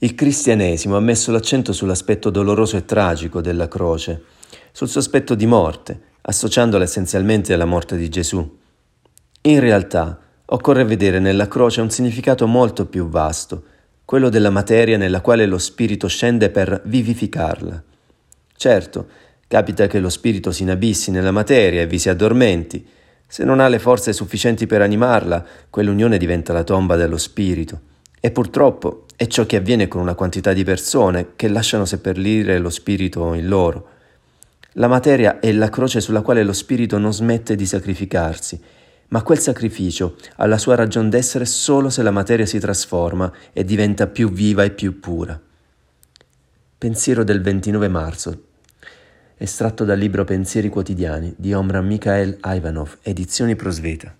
Il cristianesimo ha messo l'accento sull'aspetto doloroso e tragico della croce, sul suo aspetto di morte, associandola essenzialmente alla morte di Gesù. In realtà, occorre vedere nella croce un significato molto più vasto, quello della materia nella quale lo spirito scende per vivificarla. Certo, capita che lo spirito si inabissi nella materia e vi si addormenti. Se non ha le forze sufficienti per animarla, quell'unione diventa la tomba dello spirito. E purtroppo è ciò che avviene con una quantità di persone che lasciano seppellire lo spirito in loro. La materia è la croce sulla quale lo spirito non smette di sacrificarsi, ma quel sacrificio ha la sua ragion d'essere solo se la materia si trasforma e diventa più viva e più pura. Pensiero del 29 marzo, estratto dal libro Pensieri quotidiani di Omran Mikhail Ivanov, edizioni Prosveta.